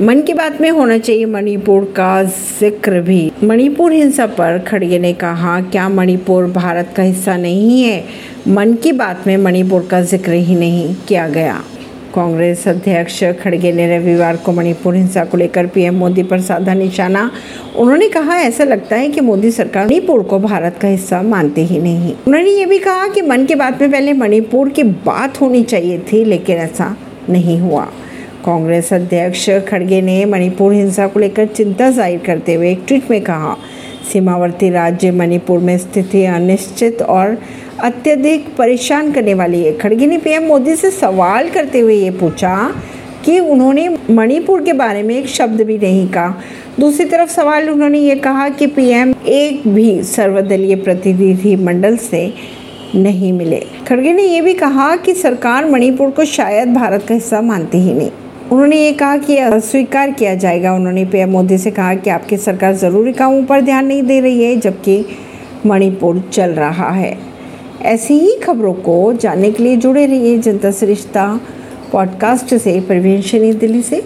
मन की बात में होना चाहिए मणिपुर का ज़िक्र भी। मणिपुर हिंसा पर खड़गे ने कहा, क्या मणिपुर भारत का हिस्सा नहीं है? मन की बात में मणिपुर का ज़िक्र ही नहीं किया गया। कांग्रेस अध्यक्ष खड़गे ने रविवार को मणिपुर हिंसा को लेकर पीएम मोदी पर साधा निशाना। उन्होंने कहा, ऐसा लगता है कि मोदी सरकार मणिपुर को भारत का हिस्सा मानते ही नहीं। उन्होंने ये भी कहा कि मन की बात में पहले मणिपुर की बात होनी चाहिए थी, लेकिन ऐसा नहीं हुआ। कांग्रेस अध्यक्ष खड़गे ने मणिपुर हिंसा को लेकर चिंता ज़ाहिर करते हुए एक ट्वीट में कहा, सीमावर्ती राज्य मणिपुर में स्थिति अनिश्चित और अत्यधिक परेशान करने वाली है। खड़गे ने पीएम मोदी से सवाल करते हुए ये पूछा कि उन्होंने मणिपुर के बारे में एक शब्द भी नहीं कहा। दूसरी तरफ़ सवाल उन्होंने ये कहा कि पीएम एक भी सर्वदलीय प्रतिनिधि मंडल से नहीं मिले। खड़गे ने यह भी कहा कि सरकार मणिपुर को शायद भारत का हिस्सा मानती ही नहीं। उन्होंने ये कहा कि अस्वीकार किया जाएगा। उन्होंने पीएम मोदी से कहा कि आपकी सरकार ज़रूरी कामों पर ध्यान नहीं दे रही है, जबकि मणिपुर चल रहा है। ऐसी ही खबरों को जानने के लिए जुड़े रहिए जनता सरिश्ता पॉडकास्ट से, प्रवीण दिल्ली से।